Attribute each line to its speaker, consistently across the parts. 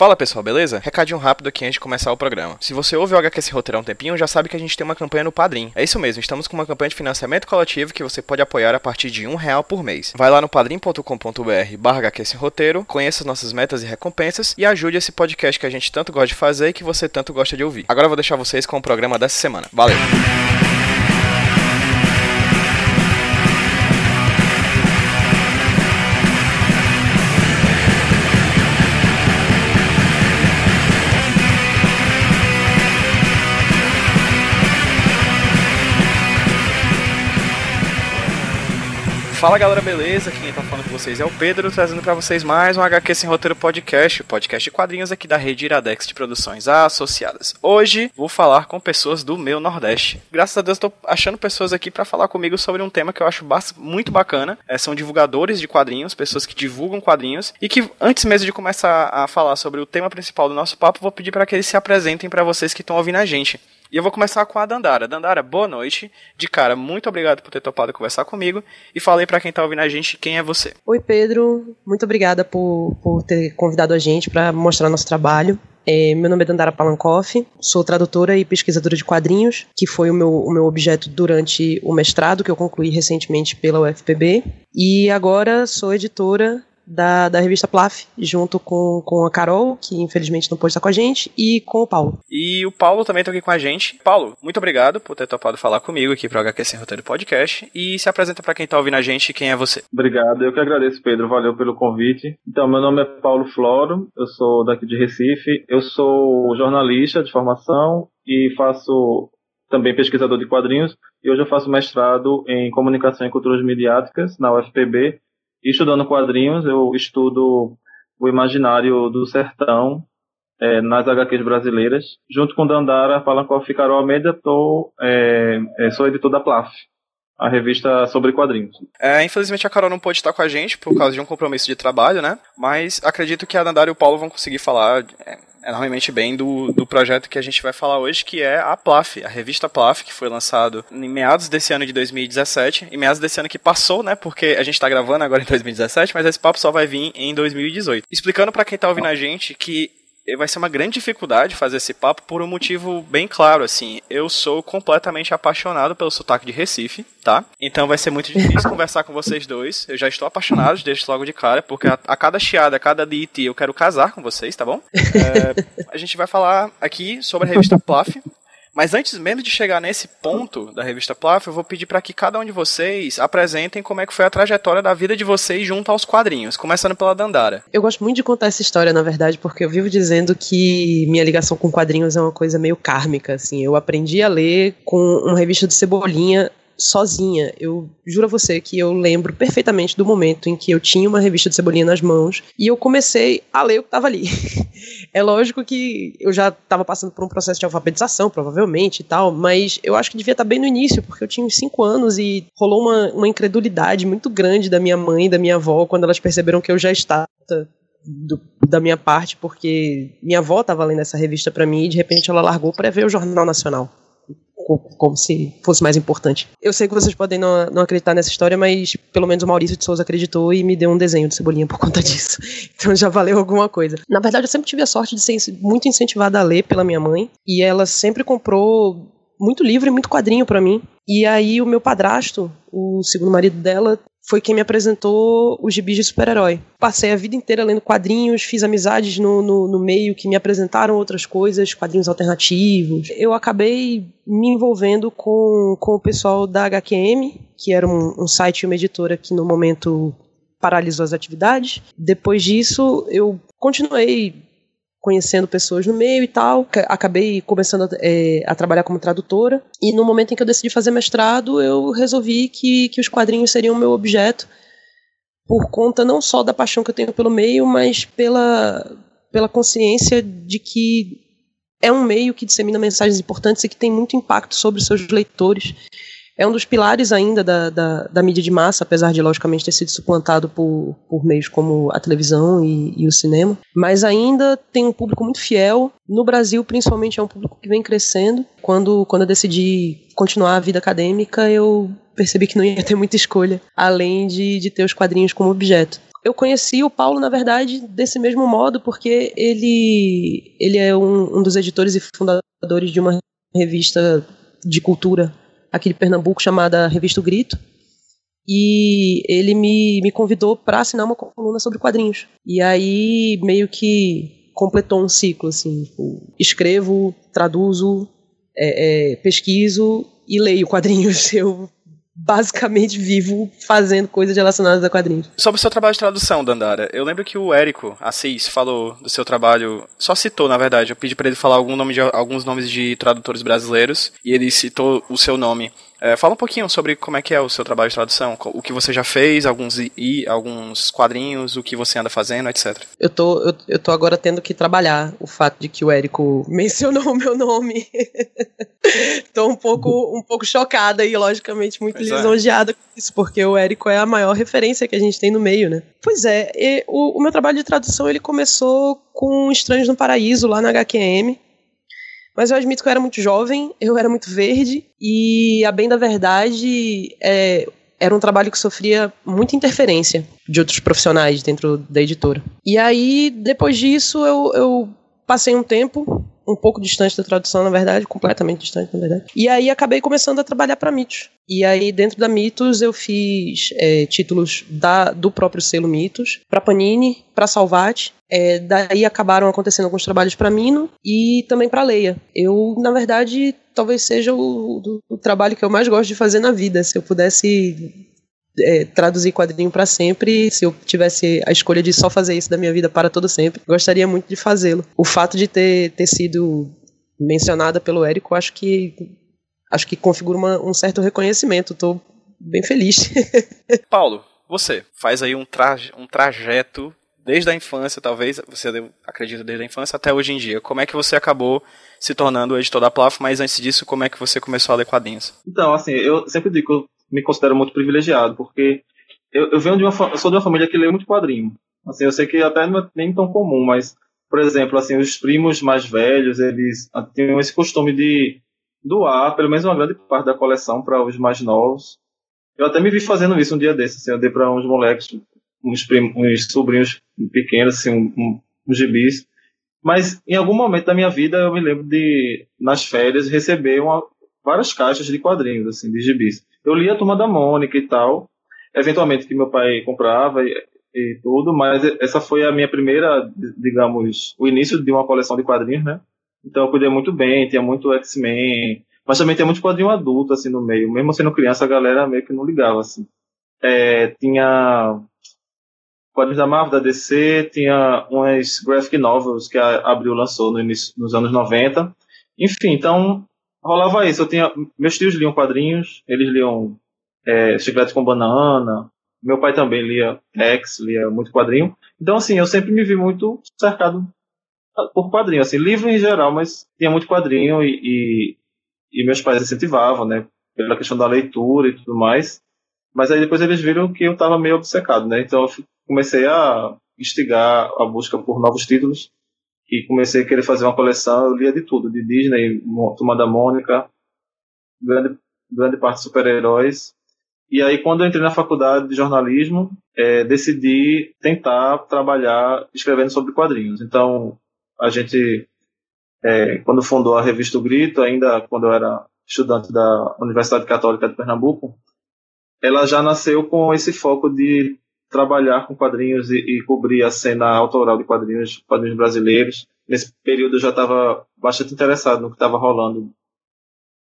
Speaker 1: Fala pessoal, beleza? Recadinho rápido aqui antes de começar o programa. Se você ouve o HQ Sem Roteiro há um tempinho, já sabe que a gente tem uma campanha no Padrim. É isso mesmo, estamos com uma campanha de financiamento coletivo que você pode apoiar a partir de um real por mês. Vai lá no padrim.com.br barra Roteiro, conheça as nossas metas e recompensas e ajude esse podcast que a gente tanto gosta de fazer e que você tanto gosta de ouvir. Agora eu vou deixar vocês com o programa dessa semana. Valeu! Fala galera, beleza? Quem tá falando com vocês é o Pedro, trazendo para vocês mais um HQ Sem Roteiro Podcast, o podcast de quadrinhos aqui da rede Iradex de Produções Associadas. Hoje vou falar com pessoas do meu Nordeste. Graças a Deus estou achando pessoas aqui para falar comigo sobre um tema que eu acho muito bacana. É, são divulgadores de quadrinhos, pessoas que divulgam quadrinhos e que antes mesmo de começar a falar sobre o tema principal do nosso papo, vou pedir para que eles se apresentem para vocês que estão ouvindo a gente. E eu vou começar com a Dandara. Dandara, boa noite. De cara, muito obrigado por ter topado conversar comigo. E falei para quem tá ouvindo a gente quem é você.
Speaker 2: Oi, Pedro. Muito obrigada por, por ter convidado a gente para mostrar nosso trabalho. É, meu nome é Dandara Palankoff, sou tradutora e pesquisadora de quadrinhos, que foi o meu, o meu objeto durante o mestrado que eu concluí recentemente pela UFPB. E agora sou editora da, da revista Plaf, junto com, com a Carol, que infelizmente não pôde estar com a gente, e com o Paulo.
Speaker 1: E o Paulo também está aqui com a gente. Paulo, muito obrigado por ter topado falar comigo aqui para o HQ Sem Roteiro Podcast. E se apresenta para quem está ouvindo a gente, quem é você?
Speaker 3: Obrigado, eu que agradeço, Pedro. Valeu pelo convite. Então, meu nome é Paulo Floro, eu sou daqui de Recife. Eu sou jornalista de formação e faço também pesquisador de quadrinhos. E hoje eu faço mestrado em comunicação e culturas mediáticas na UFPB e estudando quadrinhos, eu estudo o imaginário do sertão é, nas HQs brasileiras. Junto com Dandara Palancoff e Carol Almeida, tô, é, é, sou editor da Plaf, a revista sobre quadrinhos.
Speaker 1: É, infelizmente a Carol não pôde estar com a gente por causa de um compromisso de trabalho, né? Mas acredito que a Dandara e o Paulo vão conseguir falar é, enormemente bem do, do projeto que a gente vai falar hoje, que é a Plaf, a revista Plaf, que foi lançado em meados desse ano de 2017, em meados desse ano que passou, né? Porque a gente tá gravando agora em 2017, mas esse papo só vai vir em 2018. Explicando para quem tá ouvindo a gente que vai ser uma grande dificuldade fazer esse papo por um motivo bem claro, assim. Eu sou completamente apaixonado pelo sotaque de Recife, tá? Então vai ser muito difícil conversar com vocês dois. Eu já estou apaixonado, deixo logo de cara, porque a, a cada chiada, a cada DIT eu quero casar com vocês, tá bom? É, a gente vai falar aqui sobre a revista Plaf, mas antes mesmo de chegar nesse ponto da revista Plaf, eu vou pedir para que cada um de vocês apresentem como é que foi a trajetória da vida de vocês junto aos quadrinhos, começando pela Dandara.
Speaker 2: Eu gosto muito de contar essa história, na verdade, porque eu vivo dizendo que minha ligação com quadrinhos é uma coisa meio kármica, assim. Eu aprendi a ler com uma revista do Cebolinha sozinha. Eu juro a você que eu lembro perfeitamente do momento em que eu tinha uma revista de Cebolinha nas mãos e eu comecei a ler o que estava ali. é lógico que eu já estava passando por um processo de alfabetização, provavelmente e tal, mas eu acho que devia estar tá bem no início, porque eu tinha uns 5 anos e rolou uma, uma incredulidade muito grande da minha mãe e da minha avó quando elas perceberam que eu já estava do, da minha parte, porque minha avó estava lendo essa revista para mim e de repente ela largou para ver o Jornal Nacional como se fosse mais importante. Eu sei que vocês podem não, não acreditar nessa história, mas pelo menos o Maurício de Souza acreditou e me deu um desenho de Cebolinha por conta disso. Então já valeu alguma coisa. Na verdade, eu sempre tive a sorte de ser muito incentivada a ler pela minha mãe, e ela sempre comprou muito livro e muito quadrinho para mim. E aí o meu padrasto, o segundo marido dela, foi quem me apresentou os gibis de super-herói. Passei a vida inteira lendo quadrinhos, fiz amizades no, no, no, meio que me apresentaram outras coisas, quadrinhos alternativos. Eu acabei me envolvendo com, com o pessoal da HQM, que era um, um site e uma editora que no momento paralisou as atividades. Depois disso, eu continuei conhecendo pessoas no meio e tal. Acabei começando a, é, a, trabalhar como tradutora. E no momento em que eu decidi fazer mestrado, eu resolvi que, que os quadrinhos seriam meu objeto, por conta não só da paixão que eu tenho pelo meio, mas pela, pela consciência de que é um meio que dissemina mensagens importantes e que tem muito impacto sobre os seus leitores é um dos pilares ainda da, da, da, mídia de massa, apesar de, logicamente, ter sido suplantado por, por meios como a televisão e, e o cinema. Mas ainda tem um público muito fiel. No Brasil, principalmente, é um público que vem crescendo. Quando, quando eu decidi continuar a vida acadêmica, eu percebi que não ia ter muita escolha, além de, de ter os quadrinhos como objeto. Eu conheci o Paulo, na verdade, desse mesmo modo, porque ele, ele é um, um dos editores e fundadores de uma revista de cultura aqui de Pernambuco chamada Revista o Grito. E ele me, me convidou para assinar uma coluna sobre quadrinhos. E aí meio que completou um ciclo, assim. Tipo, escrevo, traduzo, é, é, pesquiso e leio quadrinhos. Eu basicamente vivo fazendo coisas relacionadas a quadrinhos.
Speaker 1: Sobre o seu trabalho de tradução, Dandara, eu lembro que o Érico Assis falou do seu trabalho, só citou, na verdade, eu pedi para ele falar algum nome de, alguns nomes de tradutores brasileiros, e ele citou o seu nome. É, fala um pouquinho sobre como é que é o seu trabalho de tradução, o que você já fez, alguns i, alguns quadrinhos, o que você anda fazendo, etc.
Speaker 2: Eu tô, eu, eu tô agora tendo que trabalhar o fato de que o Érico mencionou o meu nome. tô um pouco, um pouco chocada e, logicamente, muito pois é. lisonjeada é. com isso, porque o Érico é a maior referência que a gente tem no meio, né? Pois é, o, o meu trabalho de tradução ele começou com Estranhos no Paraíso, lá na HQM, mas eu admito que eu era muito jovem, eu era muito verde, e a bem da verdade, é, era um trabalho que sofria muita interferência de outros profissionais dentro da editora. E aí, depois disso, eu, eu passei um tempo um pouco distante da tradução, na verdade, completamente distante, na verdade. E aí acabei começando a trabalhar para Mitos. E aí dentro da Mitos eu fiz é, títulos da, do próprio selo Mitos para Panini, para Salvat. É, daí acabaram acontecendo alguns trabalhos para Mino e também para Leia. Eu, na verdade, talvez seja o, o, o trabalho que eu mais gosto de fazer na vida. Se eu pudesse é, traduzir quadrinho para sempre. Se eu tivesse a escolha de só fazer isso da minha vida para todo sempre, gostaria muito de fazê-lo. O fato de ter, ter sido mencionada pelo Érico, acho que acho que configura uma, um certo reconhecimento. Estou bem feliz.
Speaker 1: Paulo, você faz aí um, traje, um trajeto desde a infância, talvez, você acredita desde a infância até hoje em dia. Como é que você acabou se tornando editor da Plaf, mas antes disso, como é que você começou a ler quadrinhos?
Speaker 3: Então, assim, eu sempre digo, me considero muito privilegiado, porque eu, eu venho de uma, eu sou de uma família que lê muito quadrinho. Assim, eu sei que até não é nem tão comum, mas, por exemplo, assim, os primos mais velhos, eles tinham esse costume de doar pelo menos uma grande parte da coleção para os mais novos. Eu até me vi fazendo isso um dia desses, assim, eu dei para uns moleques, uns, primos, uns sobrinhos pequenos, assim, um, um, uns gibis. Mas em algum momento da minha vida eu me lembro de, nas férias, receber uma, várias caixas de quadrinhos, assim, de gibis. Eu li a Turma da Mônica e tal, eventualmente que meu pai comprava e, e tudo, mas essa foi a minha primeira, digamos, o início de uma coleção de quadrinhos, né? Então eu cuidei muito bem, tinha muito X-Men, mas também tinha muito quadrinho adulto, assim, no meio. Mesmo sendo criança, a galera meio que não ligava, assim. É, tinha quadrinhos da Marvel, da DC, tinha umas graphic novels que a Abril lançou no início, nos anos 90. Enfim, então rolava isso. Eu tinha, meus tios liam quadrinhos, eles liam é, Chiclete com Banana, meu pai também lia X, lia muito quadrinho. Então, assim, eu sempre me vi muito cercado por quadrinho, assim, livro em geral, mas tinha muito quadrinho e, e, e meus pais incentivavam, né, pela questão da leitura e tudo mais. Mas aí depois eles viram que eu estava meio obcecado, né, então eu comecei a instigar a busca por novos títulos e comecei a querer fazer uma coleção, eu lia de tudo, de Disney, Turma da Mônica, grande, grande parte de super-heróis. E aí, quando eu entrei na faculdade de jornalismo, é, decidi tentar trabalhar escrevendo sobre quadrinhos. Então, a gente, é, quando fundou a revista O Grito, ainda quando eu era estudante da Universidade Católica de Pernambuco, ela já nasceu com esse foco de trabalhar com quadrinhos e, e, cobrir a cena autoral de quadrinhos, quadrinhos brasileiros. Nesse período eu já estava bastante interessado no que estava rolando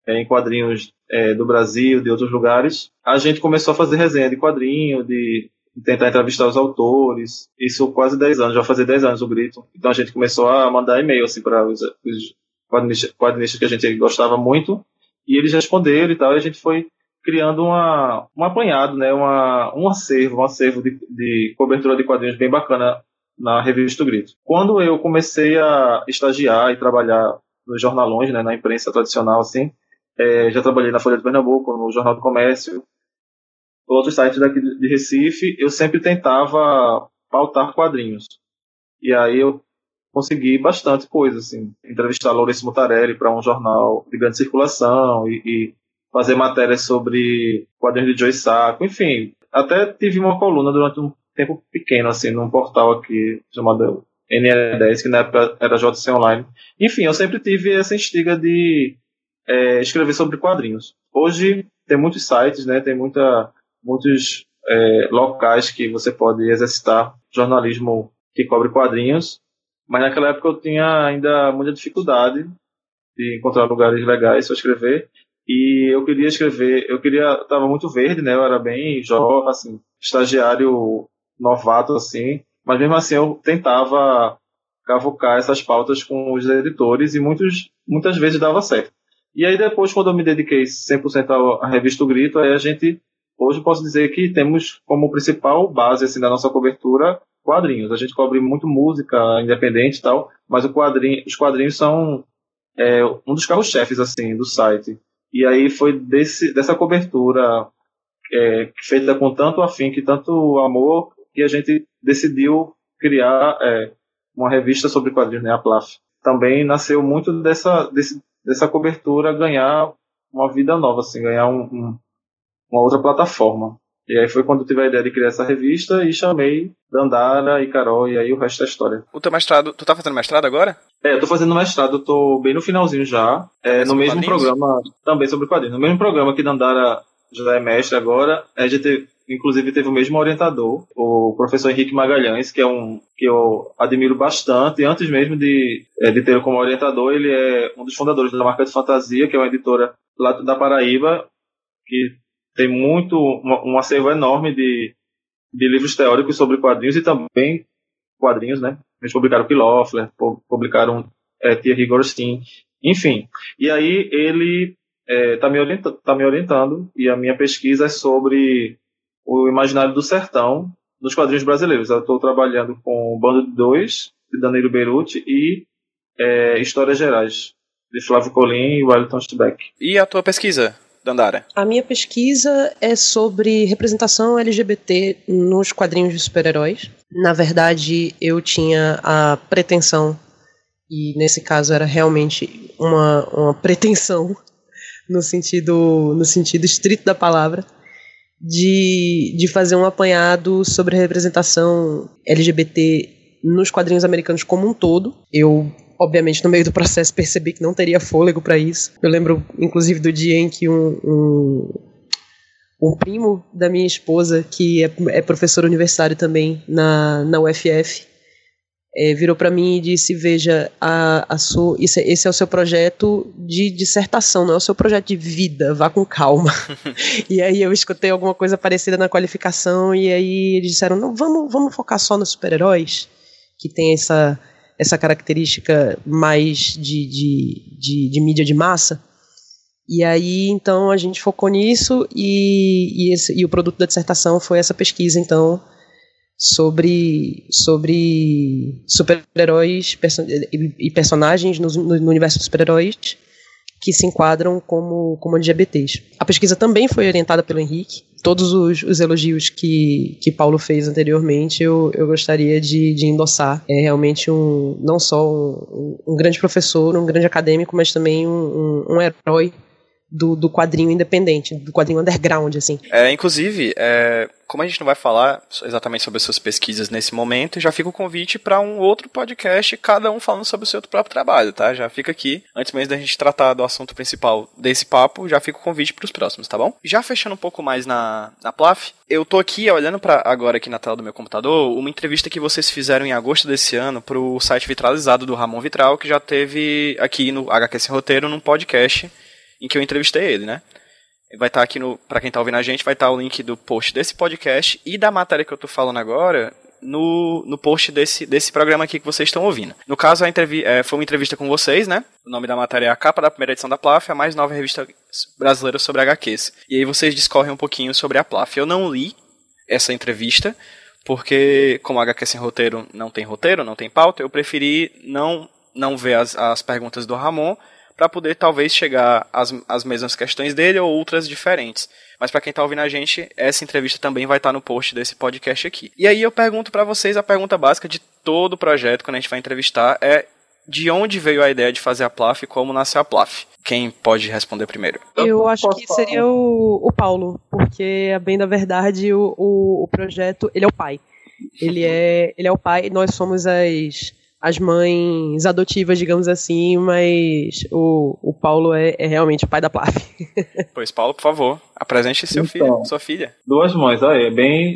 Speaker 3: é, em quadrinhos é, do Brasil, de outros lugares. A gente começou a fazer resenha de quadrinho, de, tentar entrevistar os autores. Isso quase 10 anos, já fazer 10 anos o Grito. Então a gente começou a mandar e-mail assim, para os, os quadrinistas, quadrinistas que a gente gostava muito. E eles responderam e tal, e a gente foi criando uma, um apanhado, né, uma, um acervo, um acervo de, de cobertura de quadrinhos bem bacana na revista Grito. Quando eu comecei a estagiar e trabalhar nos jornalões, né, na imprensa tradicional, assim, é, já trabalhei na Folha de Pernambuco, no Jornal do Comércio, outros sites daqui de Recife, eu sempre tentava pautar quadrinhos. E aí eu consegui bastante coisa, assim, entrevistar Lourenço Mutarelli para um jornal de grande circulação e, e fazer matérias sobre quadrinhos de Joe Sacco, enfim. Até tive uma coluna durante um tempo pequeno, assim, num portal aqui chamado NE10, que na época era JC Online. Enfim, eu sempre tive essa instiga de é, escrever sobre quadrinhos. Hoje tem muitos sites, né, tem muita, muitos é, locais que você pode exercitar jornalismo que cobre quadrinhos, mas naquela época eu tinha ainda muita dificuldade de encontrar lugares legais para escrever e eu queria escrever, eu queria, estava muito verde, né? Eu era bem jovem, assim, estagiário novato, assim, mas mesmo assim eu tentava cavucar essas pautas com os editores e muitos, muitas vezes dava certo. E aí depois, quando eu me dediquei 100% à revista o Grito, aí a gente, hoje posso dizer que temos como principal base, assim, da nossa cobertura, quadrinhos. A gente cobre muito música independente e tal, mas o quadrinho, os quadrinhos são é, um dos carros-chefes, assim, do site. E aí foi desse, dessa cobertura é, feita com tanto afinco e tanto amor que a gente decidiu criar é, uma revista sobre quadrinhos, né, a Plaf. Também nasceu muito dessa, desse, dessa cobertura ganhar uma vida nova, assim, ganhar um, um, uma outra plataforma. E aí foi quando eu tive a ideia de criar essa revista e chamei Dandara e Carol, e aí o resto é história.
Speaker 1: O teu mestrado, tu tá fazendo mestrado agora?
Speaker 3: É, eu tô fazendo mestrado, eu tô bem no finalzinho já. É, no mesmo quadrinhos? programa, também sobre quadrinhos. No mesmo programa que Dandara já é mestre agora, a gente inclusive teve o mesmo orientador, o professor Henrique Magalhães, que é um que eu admiro bastante. E antes mesmo de, é, de ter como orientador, ele é um dos fundadores da marca de fantasia, que é uma editora lá da Paraíba, que tem muito, um acervo enorme de, de livros teóricos sobre quadrinhos e também quadrinhos, né? Eles publicaram Piloffler, publicaram é, Thierry Gorstin, enfim. E aí ele está é, tá me, orienta tá me orientando e a minha pesquisa é sobre o imaginário do sertão nos quadrinhos brasileiros. Eu estou trabalhando com o Bando de Dois, de Danilo Beruti, e é, Histórias Gerais, de Flávio Colim e Wellington Schbeck.
Speaker 1: E a tua pesquisa?
Speaker 2: A minha pesquisa é sobre representação LGBT nos quadrinhos de super-heróis. Na verdade, eu tinha a pretensão, e nesse caso era realmente uma, uma pretensão, no sentido, no sentido estrito da palavra, de, de fazer um apanhado sobre representação LGBT nos quadrinhos americanos como um todo. Eu obviamente, no meio do processo percebi que não teria fôlego para isso. Eu lembro, inclusive, do dia em que um, um, um primo da minha esposa, que é, é, professor universitário também na, na UFF, é, virou para mim e disse: Veja, a, a sua, esse, esse, é o seu projeto de dissertação, não é o seu projeto de vida, vá com calma. e aí eu escutei alguma coisa parecida na qualificação, e aí eles disseram: Não, vamos, vamos focar só nos super-heróis, que tem essa essa característica mais de, de, de, de, mídia de massa. E aí, então, a gente focou nisso e, e, esse, e o produto da dissertação foi essa pesquisa, então, sobre, sobre super-heróis e, e, personagens no, no universo dos super-heróis que se enquadram como, como LGBTs. A pesquisa também foi orientada pelo Henrique. Todos os, os elogios que, que Paulo fez anteriormente, eu, eu gostaria de, de endossar. É realmente um não só um, um grande professor, um grande acadêmico, mas também um, um, um herói do, do quadrinho independente, do quadrinho underground, assim.
Speaker 1: É, inclusive, é, como a gente não vai falar exatamente sobre as suas pesquisas nesse momento, já fica o convite para um outro podcast, cada um falando sobre o seu próprio trabalho, tá? Já fica aqui, antes mesmo da gente tratar do assunto principal desse papo, já fica o convite para os próximos, tá bom? Já fechando um pouco mais na, na Plaf, eu tô aqui olhando para agora aqui na tela do meu computador, uma entrevista que vocês fizeram em agosto desse ano pro site vitralizado do Ramon Vitral, que já teve aqui no HQ Sem Roteiro, num podcast em que eu entrevistei ele, né? Vai estar tá aqui no, para quem tá ouvindo a gente, vai estar tá o link do post desse podcast e da matéria que eu tô falando agora no, no post desse, desse programa aqui que vocês estão ouvindo. No caso, a entrevi é, foi uma entrevista com vocês, né? O nome da matéria é a capa da primeira edição da Plaf, a mais nova revista brasileira sobre HQs. E aí vocês discorrem um pouquinho sobre a Plaf. Eu não li essa entrevista, porque como a HQ sem roteiro não tem roteiro, não tem pauta, eu preferi não, não ver as, as perguntas do Ramon para poder talvez chegar às, às mesmas questões dele ou outras diferentes. Mas para quem está ouvindo a gente, essa entrevista também vai estar tá no post desse podcast aqui. E aí eu pergunto para vocês a pergunta básica de todo o projeto quando a gente vai entrevistar é de onde veio a ideia de fazer a Plaf e como nasceu a Plaf? Quem pode responder primeiro?
Speaker 2: Eu acho que seria o, o Paulo, porque, a bem da verdade, o, o, o projeto, ele é o pai. Ele é, ele é o pai, nós somos as, as mães adotivas, digamos assim, mas o, o Paulo é, é realmente o pai da Plaf.
Speaker 1: Pois, Paulo, por favor, apresente seu
Speaker 3: Então.
Speaker 1: filho, sua filha.
Speaker 3: Duas mães, aí, é bem,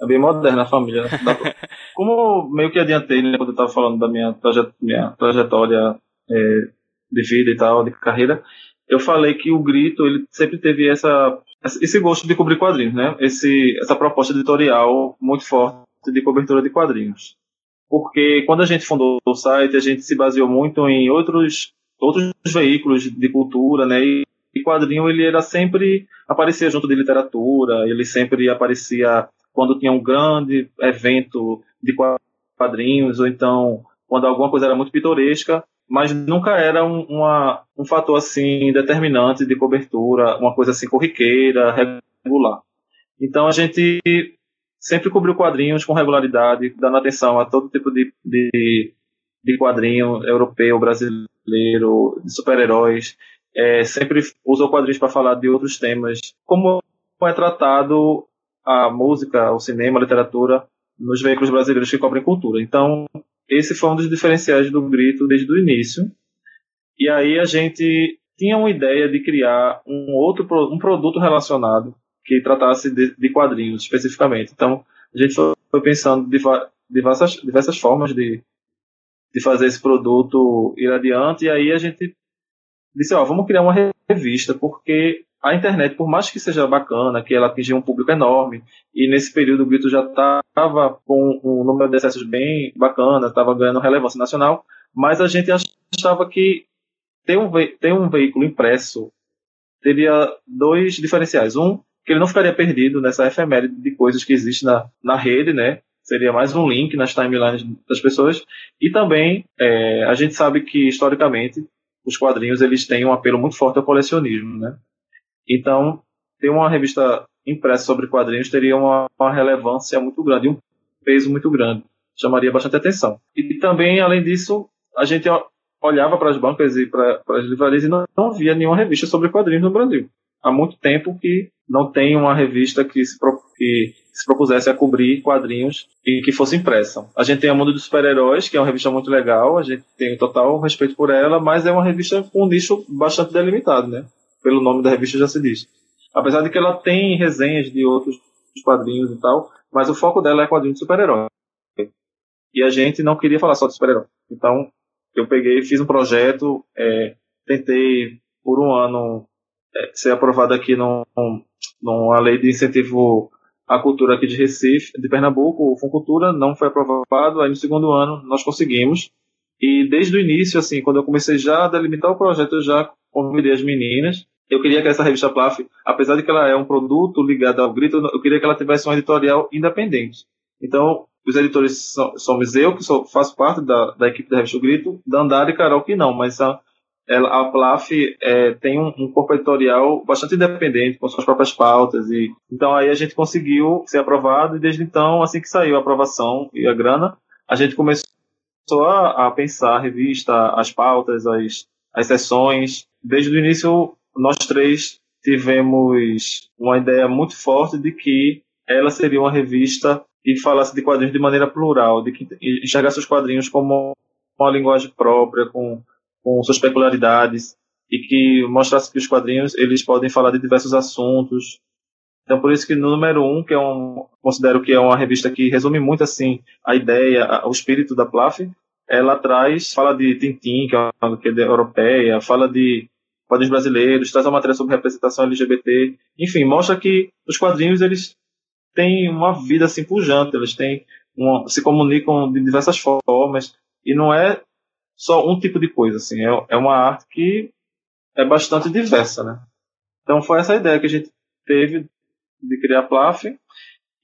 Speaker 3: é bem moderna a família. né? Como meio que adiantei, né, quando eu estava falando da minha, traje- minha trajetória é, de vida e tal, de carreira, eu falei que o Grito, ele sempre teve essa, esse gosto de cobrir quadrinhos, né? Esse, essa proposta editorial muito forte de cobertura de quadrinhos. Porque quando a gente fundou o site, a gente se baseou muito em outros, outros veículos de cultura, né? E, e quadrinho, ele era sempre aparecia junto de literatura, ele sempre aparecia quando tinha um grande evento de quadrinhos, ou então quando alguma coisa era muito pitoresca, mas nunca era um, uma, um fator assim determinante de cobertura, uma coisa assim corriqueira, regular. Então a gente sempre cobriu quadrinhos com regularidade, dando atenção a todo tipo de, de, de quadrinho europeu, brasileiro, de super-heróis, é, sempre usou quadrinhos para falar de outros temas, como é tratado a música, o cinema, a literatura nos veículos brasileiros que cobrem cultura. Então, esse foi um dos diferenciais do Grito desde o início. E aí a gente tinha uma ideia de criar um outro um produto relacionado que tratasse de, de quadrinhos especificamente. Então, a gente foi, pensando de diversas, diversas formas de, de fazer esse produto ir adiante. E aí a gente disse, ó, vamos criar uma revista, porque a internet, por mais que seja bacana, que ela atingiu um público enorme, e nesse período o Grito já estava com um número de acessos bem bacana, estava ganhando relevância nacional, mas a gente achava que ter um, ter um veículo impresso teria dois diferenciais. Um, que ele não ficaria perdido nessa efeméride de coisas que existe na, na rede, né? Seria mais um link nas timelines das pessoas. E também, é, a gente sabe que, historicamente, os quadrinhos eles têm um apelo muito forte ao colecionismo, né? Então, ter uma revista impressa sobre quadrinhos teria uma, uma relevância muito grande, um peso muito grande, chamaria bastante atenção. E também, além disso, a gente olhava para as bancas e para as livrarias e não, não via nenhuma revista sobre quadrinhos no Brasil. Há muito tempo que não tem uma revista que se, pro- que se propusesse a cobrir quadrinhos e que fosse impressa. A gente tem a Mundo dos Super-Heróis, que é uma revista muito legal, a gente tem total respeito por ela, mas é uma revista com um nicho bastante delimitado, né? Pelo nome da revista já se diz. Apesar de que ela tem resenhas de outros quadrinhos e tal, mas o foco dela é quadrinho de super-herói. E a gente não queria falar só de super-herói. Então, eu peguei fiz um projeto, é, tentei por um ano é, ser aprovado aqui num, numa lei de incentivo à cultura aqui de Recife, de Pernambuco, o Funcultura, não foi aprovado, aí no segundo ano nós conseguimos, e desde o início, assim, quando eu comecei já a delimitar o projeto, eu já convidei as meninas, eu queria que essa revista Plaf, apesar de que ela é um produto ligado ao grito, eu queria que ela tivesse um editorial independente. Então, os editores so- somos eu, que sou, faço parte da, da equipe da revista O Grito, Dandara e Carol, que não, mas a, ela, a Plaf é, tem um, um corpo editorial bastante independente, com suas próprias pautas. e Então, aí a gente conseguiu ser aprovado, e desde então, assim que saiu a aprovação e a grana, a gente começou a, a pensar a revista, as pautas, as, as sessões. Desde o início, nós três tivemos uma ideia muito forte de que ela seria uma revista que falasse de quadrinhos de maneira plural, de que enxergasse os quadrinhos como uma linguagem própria, com, com suas peculiaridades, e que mostrasse que os quadrinhos eles podem falar de diversos assuntos. Então, por isso que no número um, que é um, considero que é uma revista que resume muito assim a ideia, o espírito da Plaf, ela traz, fala de Tintin, que é uma que é europeia, fala de quadrinhos brasileiros, traz uma matéria sobre representação LGBT, enfim, mostra que os quadrinhos eles têm uma vida assim pujante, eles têm uma, se comunicam de diversas formas e não é só um tipo de coisa, assim, é, é uma arte que é bastante diversa, né? Então foi essa ideia que a gente teve de criar a Plaf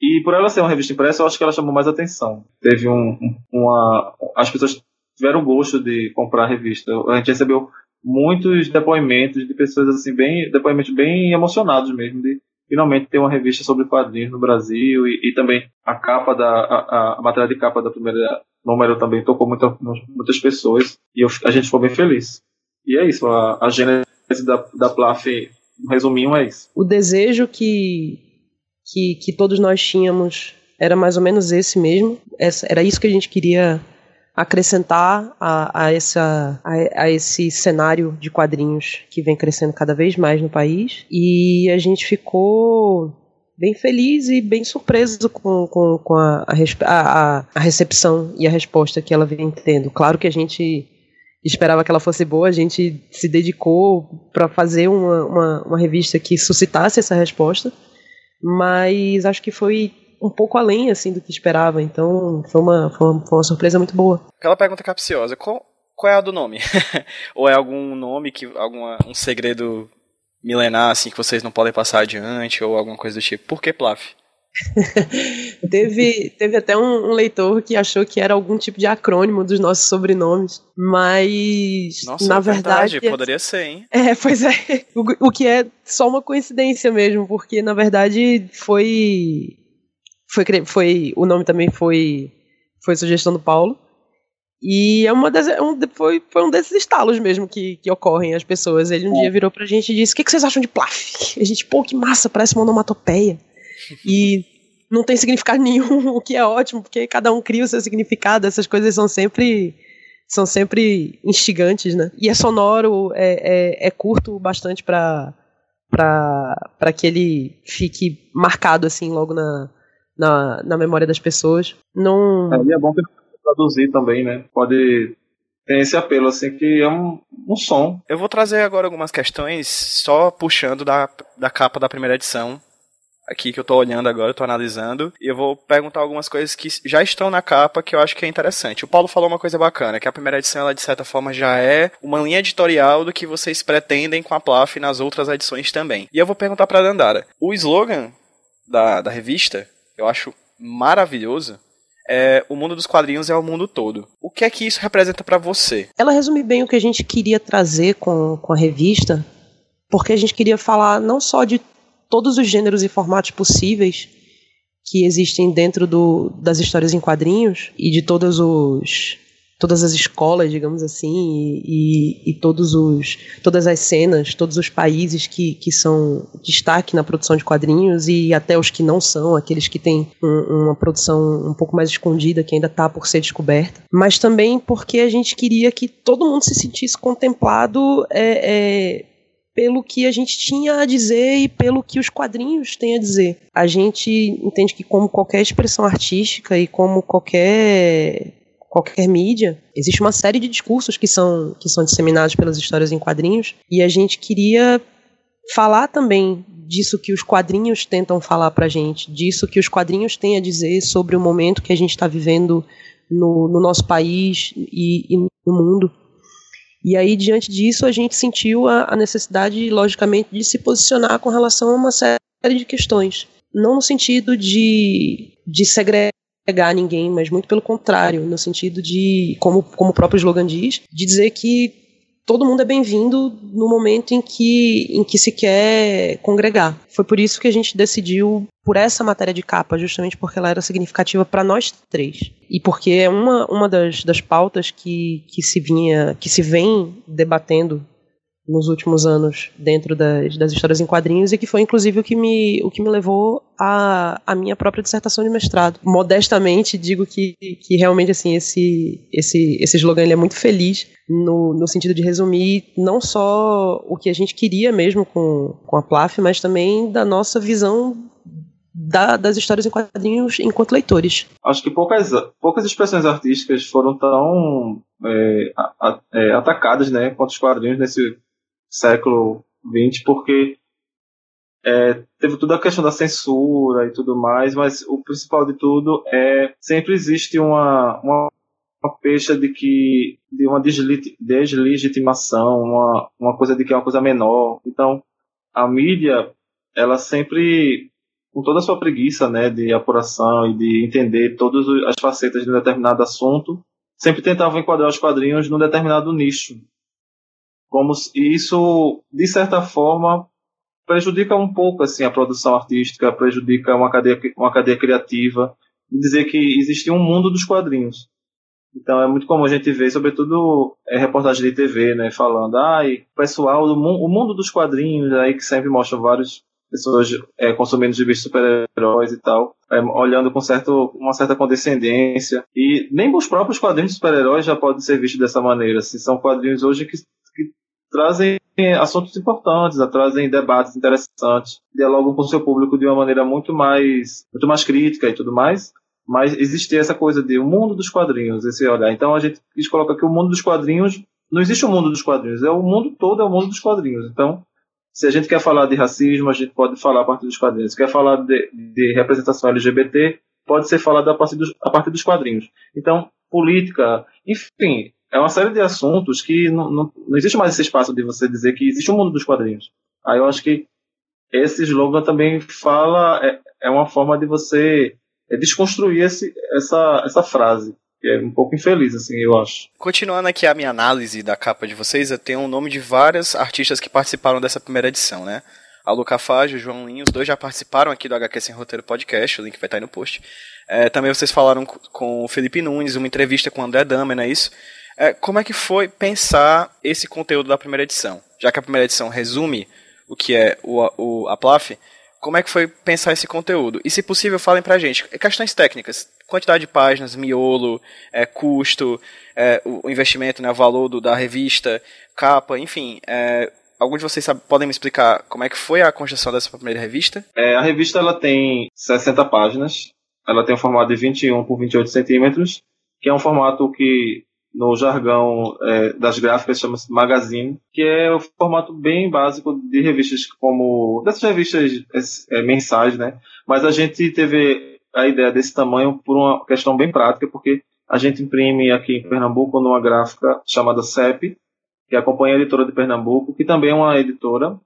Speaker 3: e por ela ser uma revista impressa, eu acho que ela chamou mais atenção. Teve um, um- uma. As pessoas tiveram gosto de comprar a revista. A gente recebeu muitos depoimentos de pessoas assim, bem. depoimentos bem emocionados mesmo, de finalmente ter uma revista sobre quadrinhos no Brasil e, e também a capa da. A, a matéria de capa da primeira número também tocou muita, muitas pessoas e eu- a gente ficou bem feliz. E é isso, a, a gênese da, da Plaf, no resuminho, é isso.
Speaker 2: o desejo que, que, que todos nós tínhamos era mais ou menos esse mesmo. Essa, era isso que a gente queria acrescentar a, a, essa, a, a, esse cenário de quadrinhos que vem crescendo cada vez mais no país. E a gente ficou bem feliz e bem surpreso com, com, com a, a, a, recepção e a resposta que ela vem tendo. Claro que a gente esperava que ela fosse boa, a gente se dedicou para fazer uma, uma, uma revista que suscitasse essa resposta, mas acho que foi um pouco além assim do que esperava, então foi uma, foi uma, foi uma surpresa muito boa.
Speaker 1: Aquela pergunta capciosa, qual, qual é a do nome? Ou é algum nome que alguma um segredo milenar assim que vocês não podem passar adiante ou alguma coisa do tipo? Por que Plaf?
Speaker 2: teve, teve até um, um, leitor que achou que era algum tipo de acrônimo dos nossos sobrenomes, mas
Speaker 1: Nossa,
Speaker 2: na
Speaker 1: é
Speaker 2: verdade,
Speaker 1: verdade poderia ser, hein?
Speaker 2: É, pois é. O, o que é só uma coincidência mesmo, porque na verdade foi foi, foi o nome também foi foi sugestão do Paulo. E é uma das, é um, foi, foi um desses estalos mesmo que, que ocorrem as pessoas. Ele um é. dia virou pra gente e disse: O que, que vocês acham de Plaf? A gente, pô, que massa, parece uma onomatopeia. e não tem significado nenhum, o que é ótimo, porque cada um cria o seu significado, essas coisas são sempre são sempre instigantes, né? E é sonoro, é, é, é curto bastante para para que ele fique marcado assim logo na, na, na memória das pessoas. Não.
Speaker 3: É, e é bom que traduzir também, né? Pode tem esse apelo, assim, que é um, um som.
Speaker 1: Eu vou trazer agora algumas questões, só puxando da, da capa da primeira edição, aqui que eu tô olhando agora, eu tô analisando, e eu vou perguntar algumas coisas que já estão na capa que eu acho que é interessante. O Paulo falou uma coisa bacana, que a primeira edição, ela de certa forma já é uma linha editorial do que vocês pretendem com a Plaf nas outras edições também. E eu vou perguntar pra Dandara, o slogan da, da revista, eu acho maravilhoso, é, o mundo dos quadrinhos é o mundo todo. O que é que isso representa para você?
Speaker 2: Ela resume bem o que a gente queria trazer com, com a revista, porque a gente queria falar não só de todos os gêneros e formatos possíveis que existem dentro do, das histórias em quadrinhos e de todos os todas as escolas, digamos assim, e, e, e, todos os, todas as cenas, todos os países que, que são destaque na produção de quadrinhos e até os que não são, aqueles que têm um, uma produção um pouco mais escondida, que ainda está por ser descoberta. Mas também porque a gente queria que todo mundo se sentisse contemplado é, é, pelo que a gente tinha a dizer e pelo que os quadrinhos têm a dizer. A gente entende que, como qualquer expressão artística e como qualquer qualquer mídia, existe uma série de discursos que são, que são disseminados pelas histórias em quadrinhos, e a gente queria falar também disso que os quadrinhos tentam falar pra gente, disso que os quadrinhos têm a dizer sobre o momento que a gente está vivendo no, no, nosso país e, e, no mundo. E aí, diante disso, a gente sentiu a, a necessidade, logicamente, de se posicionar com relação a uma série de questões. Não no sentido de, de segregar pegar ninguém, mas muito pelo contrário, no sentido de, como, como o próprio slogan diz, de dizer que todo mundo é bem-vindo no momento em que, em que se quer congregar. Foi por isso que a gente decidiu por essa matéria de capa, justamente porque ela era significativa para nós três. E porque é uma, uma das, das pautas que, que se vinha, que se vem debatendo nos últimos anos dentro das, das histórias em quadrinhos e que foi inclusive o que me, o que me levou a, a minha própria dissertação de mestrado. Modestamente digo que, que realmente assim esse, esse, esse slogan ele é muito feliz no, no sentido de resumir não só o que a gente queria mesmo com, com a Plaf, mas também da nossa visão da, das histórias em quadrinhos enquanto leitores.
Speaker 3: Acho que poucas, poucas expressões artísticas foram tão é, a, é, atacadas né, quanto os quadrinhos nesse século XX, porque é, teve toda a questão da censura e tudo mais, mas o principal de tudo é sempre existe uma, uma, uma pecha de que de uma deslegitimação, uma, uma coisa de que é uma coisa menor. Então, a mídia, ela sempre, com toda a sua preguiça né, de apuração e de entender todas as facetas de um determinado assunto, sempre tentava enquadrar os quadrinhos num determinado nicho. Como isso, de certa forma, prejudica um pouco assim a produção artística, prejudica uma cadeia, uma cadeia criativa, dizer que existe um mundo dos quadrinhos. Então é muito comum a gente ver, sobretudo é, reportagem de TV, né, falando, ai, ah, pessoal do mu o mundo dos quadrinhos, aí que sempre mostra vários pessoas é, consumindo gibis super-heróis e tal, é, olhando com certo, uma certa condescendência. E nem os próprios quadrinhos de super-heróis já podem ser vistos dessa maneira. Assim, são quadrinhos hoje que trazem assuntos importantes, trazem debates interessantes, dialogam com o seu público de uma maneira muito mais, muito mais crítica e tudo mais. Mas existe essa coisa de o mundo dos quadrinhos, esse olhar. Então a gente coloca que o mundo dos quadrinhos não existe o mundo dos quadrinhos, é o mundo todo, é o mundo dos quadrinhos. Então se a gente quer falar de racismo, a gente pode falar a partir dos quadrinhos. Se quer falar de, de representação LGBT, pode ser falado a partir, dos, a partir dos quadrinhos. Então, política, enfim, é uma série de assuntos que não, não, não existe mais esse espaço de você dizer que existe um mundo dos quadrinhos. Aí eu acho que esse slogan também fala, é, é uma forma de você é desconstruir esse, essa, essa frase que é um pouco infeliz, assim, eu acho.
Speaker 1: Continuando aqui a minha análise da capa de vocês, eu tenho o nome de vários artistas que participaram dessa primeira edição, né? A Luca Fage, o João Linho, os dois já participaram aqui do HQ Sem Roteiro Podcast, o link vai estar aí no post. É, também vocês falaram com o Felipe Nunes, uma entrevista com o André Damer, não é isso? É, como é que foi pensar esse conteúdo da primeira edição? Já que a primeira edição resume o que é o, o, a PLAF, como é que foi pensar esse conteúdo? E se possível, falem pra gente. Questões técnicas, quantidade de páginas, miolo, é, custo, é, o investimento, né, o valor do, da revista, capa, enfim. É, alguns de vocês sabe, podem me explicar como é que foi a construção dessa primeira revista?
Speaker 3: É, a revista ela tem 60 páginas, ela tem um formato de 21 por 28 centímetros, que é um formato que no jargão é, das gráficas chama-se magazine, que é o formato bem básico de revistas como dessas revistas é, mensais, né? Mas a gente teve a ideia desse tamanho por uma questão bem prática, porque a gente imprime aqui em Pernambuco numa gráfica chamada CEP, que é a Companhia Editora de Pernambuco, que também é uma editora,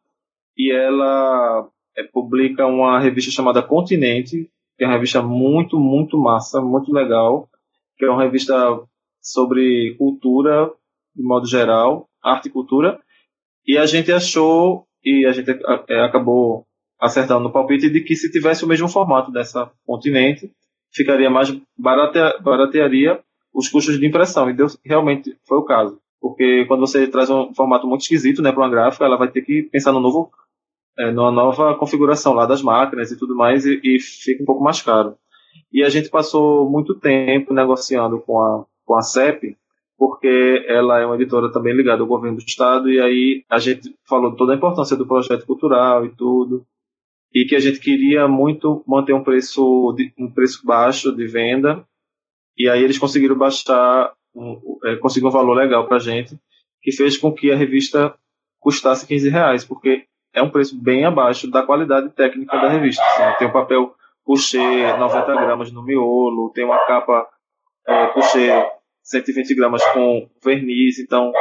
Speaker 3: e ela é, publica uma revista chamada Continente, que é uma revista muito, muito massa, muito legal, que é uma revista sobre cultura, de modo geral, arte e cultura, e a gente achou, e a gente é, acabou acertando no palpite de que se tivesse o mesmo formato dessa continente, ficaria mais barate, baratearia os custos de impressão, e deu, realmente foi o caso. Porque quando você traz um formato muito esquisito né, para uma gráfica, ela vai ter que pensar no novo, é, numa nova configuração lá das máquinas e tudo mais, e, e fica um pouco mais caro. E a gente passou muito tempo negociando com a com a CEP, porque ela é uma editora também ligada ao governo do estado, e aí a gente falou toda a importância do projeto cultural e tudo, e que a gente queria muito manter um preço, um preço baixo de venda, e aí eles conseguiram baixar, um, é, conseguiram um valor legal para a gente, que fez com que a revista custasse 15 reais, porque é um preço bem abaixo da qualidade técnica da revista. Assim, tem o papel couché 90 gramas no miolo, tem uma capa é, couché 120 gramas com verniz, então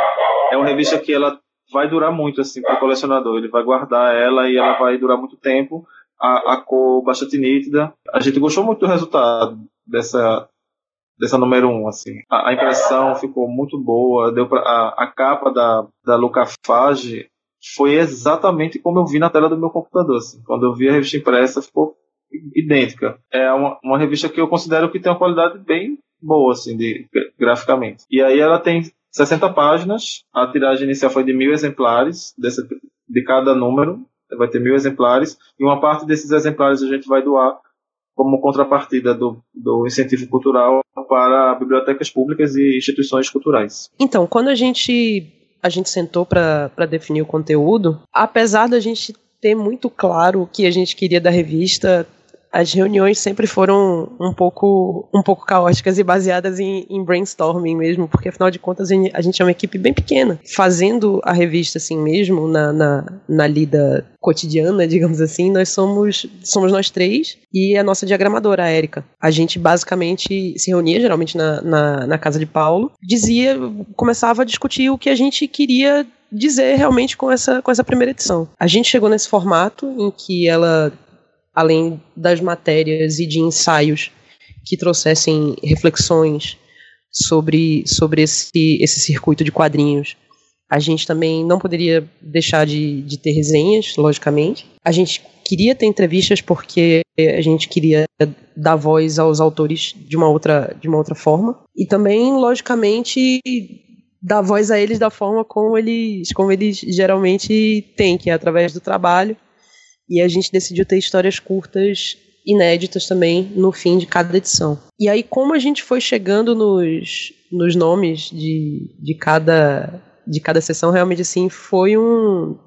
Speaker 3: é uma revista que ela vai durar muito assim para o colecionador. Ele vai guardar ela e ela vai durar muito tempo. A, a cor bastante nítida. A gente gostou muito do resultado dessa dessa número 1, um, assim. A, a, impressão ficou muito boa, deu pra, a, a capa da, da Lucafage foi exatamente como eu vi na tela do meu computador, assim. Quando eu vi a revista impressa, ficou idêntica. É uma, uma revista que eu considero que tem uma qualidade bem boa, assim, de, graficamente. E aí ela tem 60 páginas, a tiragem inicial foi de mil exemplares, desse, de cada número, vai ter mil exemplares, e uma parte desses exemplares a gente vai doar como contrapartida do, do incentivo cultural para bibliotecas públicas e instituições culturais.
Speaker 2: Então, quando a gente, a gente sentou para definir o conteúdo, apesar da gente ter muito claro o que a gente queria da revista, as reuniões sempre foram um pouco, um pouco caóticas e baseadas em, em, brainstorming mesmo, porque afinal de contas a gente é uma equipe bem pequena. Fazendo a revista assim mesmo, na, na, na lida cotidiana, digamos assim, nós somos, somos nós três e a nossa diagramadora, a Érica. A gente basicamente se reunia geralmente na, na, na casa de Paulo, dizia, começava a discutir o que a gente queria dizer realmente com essa, com essa primeira edição. A gente chegou nesse formato em que ela além das matérias e de ensaios que trouxessem reflexões sobre, sobre esse, esse circuito de quadrinhos. A gente também não poderia deixar de, de ter resenhas, logicamente. A gente queria ter entrevistas porque a gente queria dar voz aos autores de uma outra, de uma outra forma. E também, logicamente, dar voz a eles da forma como eles, como eles geralmente têm, que é através do trabalho E a gente decidiu ter histórias curtas inéditas também no fim de cada edição. E aí, como a gente foi chegando nos, nos nomes de, de, cada, de cada sessão, realmente assim, foi um.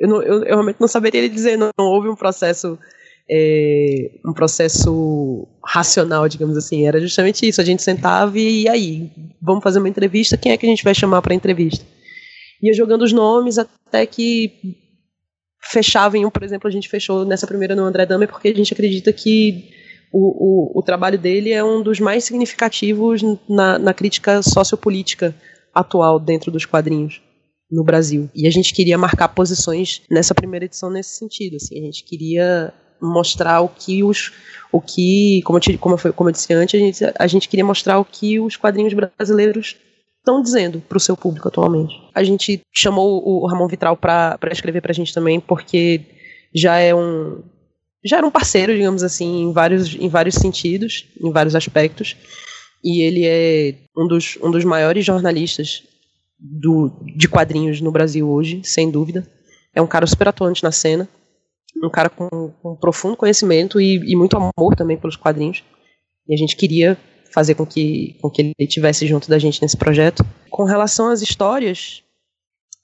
Speaker 2: Eu, não, eu, eu realmente não saberia dizer, não, não houve um processo. É, um processo racional, digamos assim. Era justamente isso. A gente sentava e, e aí, vamos fazer uma entrevista. Quem é que a gente vai chamar para entrevista? Ia jogando os nomes até que fechava em um, por exemplo, a gente fechou nessa primeira no André Dahmer porque a gente acredita que o, o, o trabalho dele é um dos mais significativos na, na crítica sociopolítica atual dentro dos quadrinhos no Brasil. E a gente queria marcar posições nessa primeira edição nesse sentido. Assim, a gente queria mostrar o que os o que como eu, como eu, como eu disse antes a gente, a gente queria mostrar o que os quadrinhos brasileiros estão dizendo para o seu público atualmente. A gente chamou o Ramon Vitral para escrever para a gente também, porque já é um já era um parceiro, digamos assim, em vários, em vários sentidos, em vários aspectos. E ele é um dos, um dos maiores jornalistas do, de quadrinhos no Brasil hoje, sem dúvida. É um cara super atuante na cena, um cara com, com profundo conhecimento e, e muito amor também pelos quadrinhos. E a gente queria fazer com que, com que ele estivesse junto da gente nesse projeto. Com relação às histórias,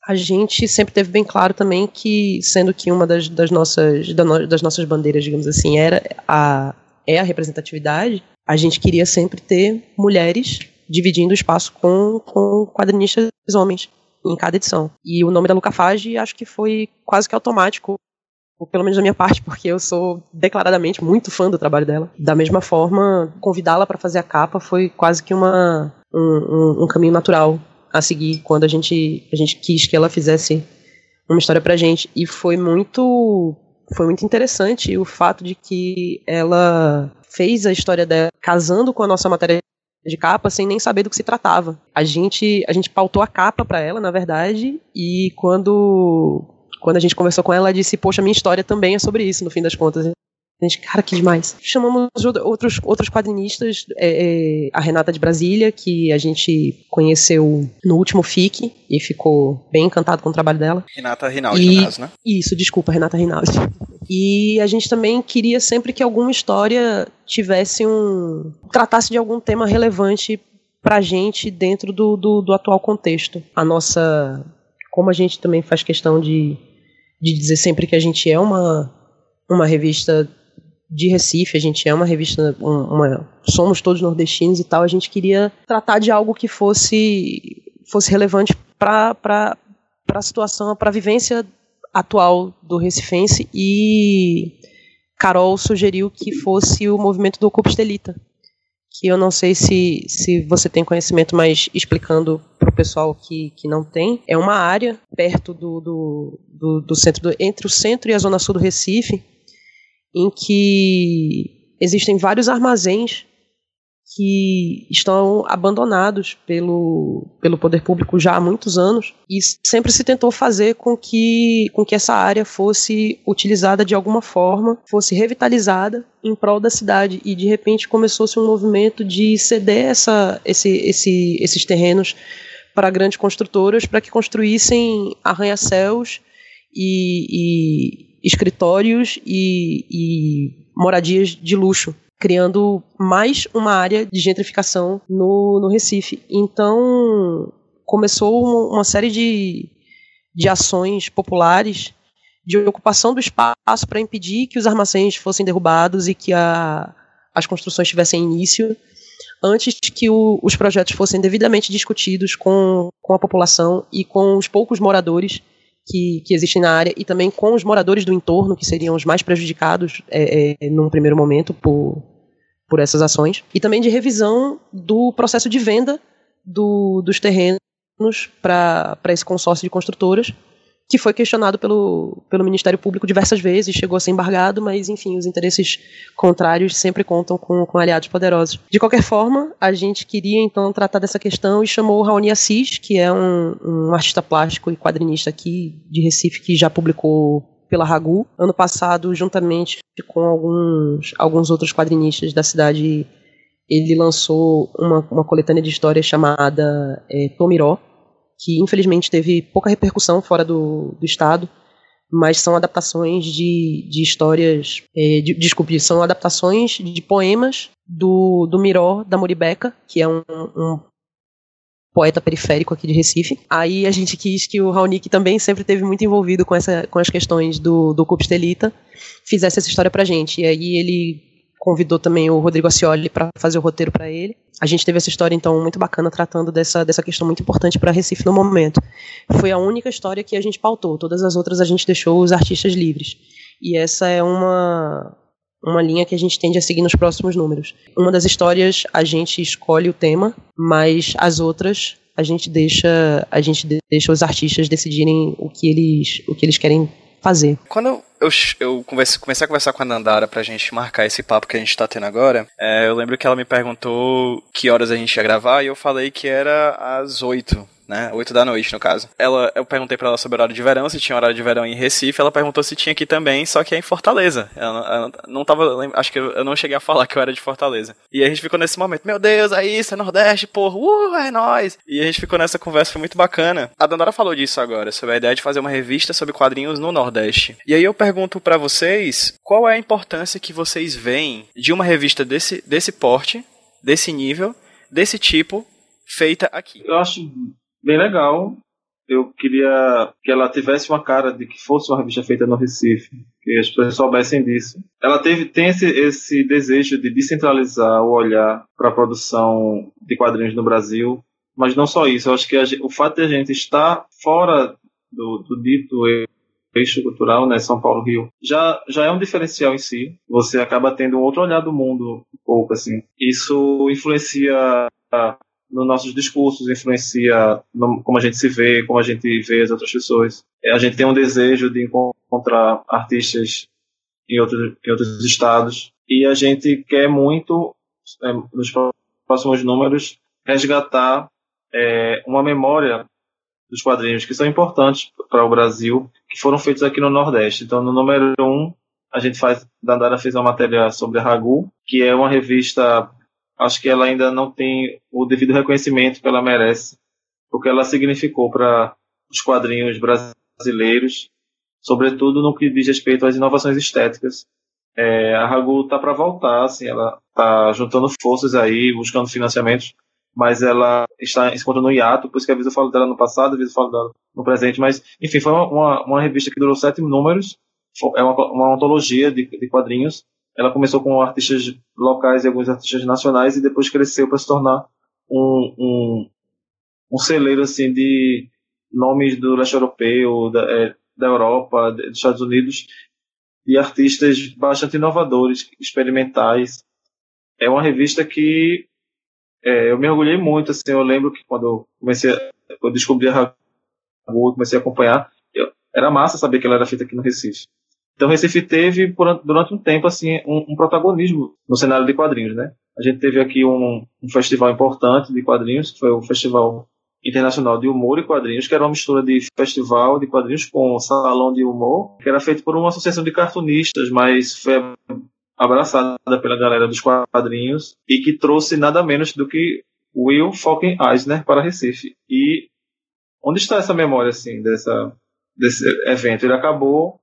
Speaker 2: a gente sempre teve bem claro também que, sendo que uma das, das, nossas, das nossas bandeiras, digamos assim, era a, é a representatividade, a gente queria sempre ter mulheres dividindo o espaço com, com quadrinistas homens em cada edição. E o nome da Luca Fage acho que foi quase que automático pelo menos da minha parte, porque eu sou declaradamente muito fã do trabalho dela. Da mesma forma, convidá-la para fazer a capa foi quase que uma, um, um, um, caminho natural a seguir quando a gente, a gente quis que ela fizesse uma história pra gente. E foi muito, foi muito interessante o fato de que ela fez a história dela casando com a nossa matéria de capa sem nem saber do que se tratava. A gente, a gente pautou a capa para ela, na verdade, e quando quando a gente conversou com ela, ela disse: Poxa, minha história também é sobre isso, no fim das contas. A gente, cara, que demais. Chamamos outros, outros quadrinistas, é, é, a Renata de Brasília, que a gente conheceu no último FIC e ficou bem encantado com o trabalho dela.
Speaker 1: Renata Rinaldi, e, no caso, né?
Speaker 2: Isso, desculpa, Renata Rinaldi. E a gente também queria sempre que alguma história tivesse um. tratasse de algum tema relevante pra gente dentro do, do, do atual contexto. A nossa. Como a gente também faz questão de de dizer sempre que a gente é uma, uma revista de Recife, a gente é uma revista, uma, somos todos nordestinos e tal, a gente queria tratar de algo que fosse, fosse relevante para a situação, para a vivência atual do recifense e Carol sugeriu que fosse o movimento do Ocupa Estelita, que eu não sei se, se você tem conhecimento, mas explicando para o pessoal que, que não tem, é uma área perto do, do, do, do centro, do, entre o centro e a zona sul do Recife, em que existem vários armazéns que estão abandonados pelo, pelo poder público já há muitos anos e sempre se tentou fazer com que, com que essa área fosse utilizada de alguma forma, fosse revitalizada em prol da cidade. E de repente começou-se um movimento de ceder essa, esse, esse, esses terrenos para grandes construtoras para que construíssem arranha-céus e, e escritórios e, e moradias de luxo criando mais uma área de gentrificação no, no Recife. Então, começou uma, série de, de ações populares de ocupação do espaço para impedir que os armazéns fossem derrubados e que a, as construções tivessem início antes que o, os projetos fossem devidamente discutidos com, com a população e com os poucos moradores que, que existem na área e também com os moradores do entorno, que seriam os mais prejudicados é, é, num primeiro momento por, por essas ações, e também de revisão do processo de venda do, dos terrenos para esse consórcio de construtoras, que foi questionado pelo, pelo Ministério Público diversas vezes, chegou a ser embargado, mas enfim, os interesses contrários sempre contam com, com aliados poderosos. De qualquer forma, a gente queria então tratar dessa questão e chamou o Raoni Assis, que é um, um artista plástico e quadrinista aqui de Recife, que já publicou pela Ragu. Ano passado, juntamente com alguns, alguns outros quadrinistas da cidade, ele lançou uma, uma coletânea de histórias chamada é, Tomiró, que infelizmente teve pouca repercussão fora do, do estado, mas são adaptações de, de histórias. É, de, desculpe, são adaptações de poemas do, do Miró da Muribeca, que é um, um poeta periférico aqui de Recife. Aí a gente quis que o Raonic também sempre teve muito envolvido com, essa, com as questões do, do Cupstelita, fizesse essa história pra gente. E aí ele convidou também o Rodrigo Acioli para fazer o roteiro para ele. A gente teve essa história então muito bacana tratando dessa, dessa questão muito importante para Recife no momento. Foi a única história que a gente pautou, todas as outras a gente deixou os artistas livres. E essa é uma uma linha que a gente tende a seguir nos próximos números. Uma das histórias a gente escolhe o tema, mas as outras a gente deixa a gente deixa os artistas decidirem o que eles o que eles querem fazer.
Speaker 1: Quando eu, eu comecei, a conversar com a Nandara pra gente marcar esse papo que a gente tá tendo agora, é, eu lembro que ela me perguntou que horas a gente ia gravar e eu falei que era às oito né? 8 da noite, no caso. Ela, eu perguntei para ela sobre horário de verão, se tinha horário de verão em Recife, ela perguntou se tinha aqui também, só que é em Fortaleza. Ela, ela não tava, acho que eu não cheguei a falar que eu era de Fortaleza. E a gente ficou nesse momento, meu Deus, é isso, é Nordeste, porra, uh, é nóis. E a gente ficou nessa conversa, foi muito bacana. A Dandara falou disso agora, sobre a ideia de fazer uma revista sobre quadrinhos no Nordeste. E aí eu pergunto para vocês, qual é a importância que vocês veem de uma revista desse, desse porte, desse nível, desse tipo, feita aqui?
Speaker 3: Eu acho bem legal. Eu queria que ela tivesse uma cara de que fosse uma revista feita no Recife, que as pessoas soubessem disso. Ela teve, tem esse, esse desejo de descentralizar o olhar para a produção de quadrinhos no Brasil, mas não só isso. Eu acho que a, o fato de a gente estar fora do, do dito eixo cultural, né, São Paulo, Rio, já, já é um diferencial em si. Você acaba tendo um outro olhar do mundo, um pouco assim. Isso influencia nos nossos discursos, influencia no, como a gente se vê, como a gente vê as outras pessoas. É, a gente tem um desejo de encontrar artistas em outros, em outros estados e a gente quer muito, é, nos próximos números, resgatar é, uma memória dos quadrinhos que são importantes para o Brasil, que foram feitos aqui no Nordeste. Então, no número 1, um, a gente faz, Dandara fez uma matéria sobre a Ragu, que é uma revista acho que ela ainda não tem o devido reconhecimento que ela merece, porque ela significou para os quadrinhos brasileiros, sobretudo no que diz respeito às inovações estéticas. É, a Ragu está para voltar, assim, ela está juntando forças aí, buscando financiamentos, mas ela está se encontrando no hiato, por isso que às vezes eu falo dela no passado, às vezes eu falo dela no presente, mas enfim, foi uma, uma, uma revista que durou sete números, é uma, uma antologia de, de quadrinhos, ela começou com artistas locais e alguns artistas nacionais e depois cresceu para se tornar um, um, um celeiro assim de nomes do leste europeu, da, é, da Europa, dos Estados Unidos e artistas bastante inovadores, experimentais. É uma revista que é, eu me orgulhei muito. Assim, eu lembro que quando eu comecei, quando descobri a Ragu, comecei a acompanhar, eu, era massa saber que ela era feita aqui no Recife. Então, Recife teve, durante um tempo, assim, um, um, protagonismo no cenário de quadrinhos, né? A gente teve aqui um, um, festival importante de quadrinhos, que foi o Festival Internacional de Humor e Quadrinhos, que era uma mistura de festival de quadrinhos com salão de humor, que era feito por uma associação de cartunistas, mas foi abraçada pela galera dos quadrinhos e que trouxe nada menos do que Will fucking Eisner para Recife. E onde está essa memória, assim, dessa, desse evento? Ele acabou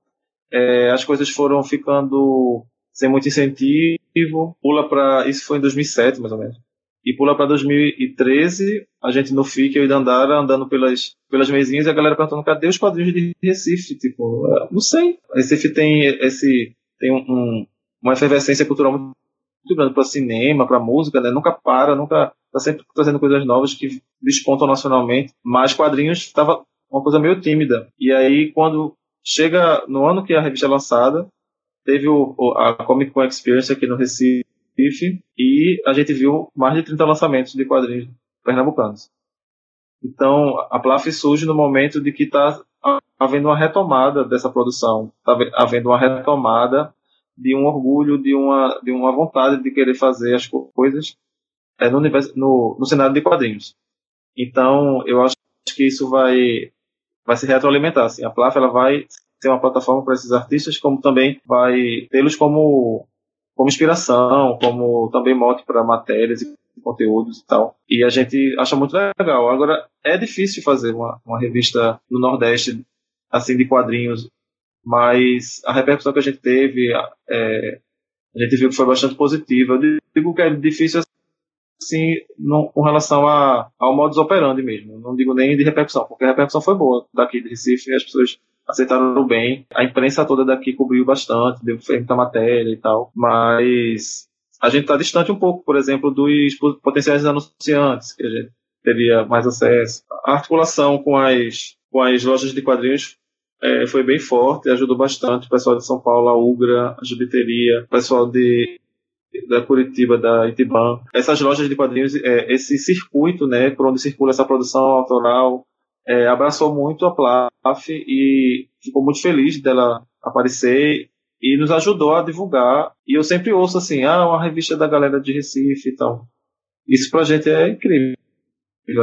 Speaker 3: é, as coisas foram ficando sem muito incentivo. Pula para isso foi em 2007 mais ou menos. E pula para 2013, a gente no FIC, eu e Dandara, andando pelas, pelas mesinhas e a galera perguntando: cadê os quadrinhos de Recife? Tipo, é, não sei. Recife tem esse tem um, uma efervescência cultural muito grande para cinema, para música, né? Nunca para, nunca está sempre trazendo coisas novas que despontam nacionalmente. Mas quadrinhos estava uma coisa meio tímida. E aí, quando Chega no ano que a revista é lançada, teve o, a Comic Con Experience aqui no Recife e a gente viu mais de 30 lançamentos de quadrinhos pernambucanos. Então, a Plaf surge no momento de que está havendo uma retomada dessa produção, está havendo uma retomada de um orgulho, de uma, de uma vontade de querer fazer as coisas é, no, universo, no, no cenário de quadrinhos. Então, eu acho que isso vai vai se retroalimentar. Assim. A Plaf ela vai ser uma plataforma para esses artistas, como também vai tê-los como, como inspiração, como também mote para matérias e conteúdos e tal. E a gente acha muito legal. Agora, é difícil fazer uma, uma revista no Nordeste, assim, de quadrinhos mas a repercussão que a gente teve, é, a gente viu que foi bastante positiva. Eu digo que é difícil assim, no, com relação a, ao modus operandi mesmo. Não digo nem de repercussão, porque a repercussão foi boa daqui de Recife, as pessoas aceitaram bem. A imprensa toda daqui cobriu bastante, deu muita matéria e tal, mas a gente está distante um pouco, por exemplo, dos potenciais anunciantes, que a gente teria mais acesso. A articulação com as, com as lojas de quadrinhos é, foi bem forte, ajudou bastante o pessoal de São Paulo, a Ugra, a Gibiteria, o pessoal de da Curitiba, da Itiban. Essas lojas de quadrinhos, é, esse circuito, né, por onde circula essa produção autoral, é, abraçou muito a Plaf e ficou muito feliz dela aparecer e nos ajudou a divulgar. E eu sempre ouço assim, ah, uma revista da galera de Recife e tal. Isso pra gente é incrível,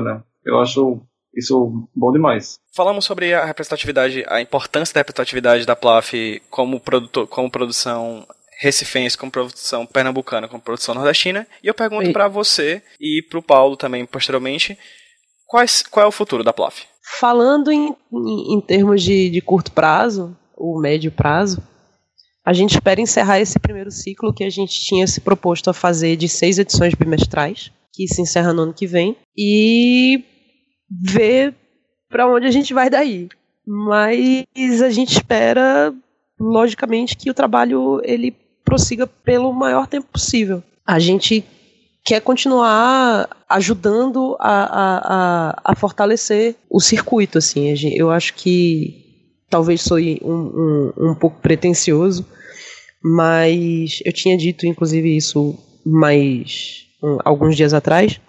Speaker 3: né? Eu acho isso bom demais.
Speaker 1: Falamos sobre a representatividade, a importância da representatividade da Plaf como, produtor, como produção recifense, como produção pernambucana, como produção nordestina. E eu pergunto para você e para o Paulo também posteriormente, quais, qual é o futuro da Plaf?
Speaker 2: Falando em, em, em termos de, de curto prazo, ou médio prazo, a gente espera encerrar esse primeiro ciclo que a gente tinha se proposto a fazer de seis edições bimestrais, que se encerra no ano que vem, e ver para onde a gente vai daí. Mas a gente espera, logicamente, que o trabalho ele prossiga pelo maior tempo possível. A gente quer continuar ajudando a, a, a, a fortalecer o circuito, assim. Eu acho que talvez sou um, um, um pouco pretencioso, mas eu tinha dito, inclusive, isso mais um, alguns dias atrás,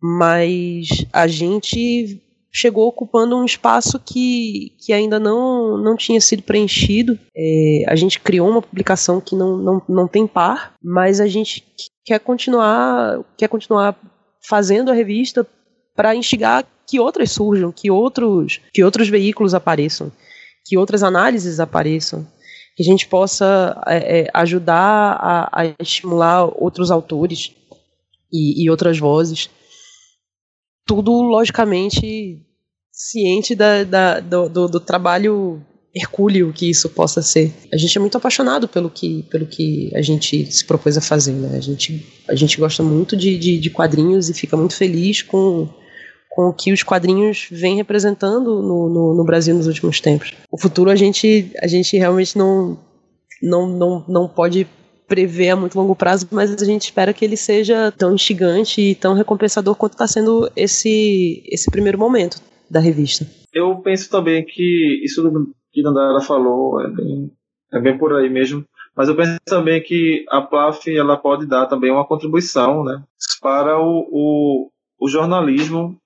Speaker 2: mas a gente chegou ocupando um espaço que, que ainda não, não tinha sido preenchido. É, a gente criou uma publicação que não, não, não tem par, mas a gente quer continuar, quer continuar fazendo a revista para instigar que outras surjam, que outros, que outros veículos apareçam, que outras análises apareçam, que a gente possa é, é ajudar a, a, estimular outros autores e, e outras vozes. Tudo, logicamente, ciente da, da do, do, do, trabalho hercúleo que isso possa ser. A gente é muito apaixonado pelo que, pelo que a gente se propôs a fazer. Né? A, gente, a gente gosta muito de, de, de quadrinhos e fica muito feliz com, com o que os quadrinhos vêm representando no, no, no, Brasil nos últimos tempos. O futuro a gente, a gente realmente não, não, não, não pode prever a muito longo prazo, mas a gente espera que ele seja tão instigante e tão recompensador quanto está sendo esse, esse primeiro momento da revista.
Speaker 3: Eu penso também que isso que Dandara falou é bem, é bem por aí mesmo. Mas eu penso também que a PLAF ela pode dar também uma contribuição né, para o, o, o jornalismo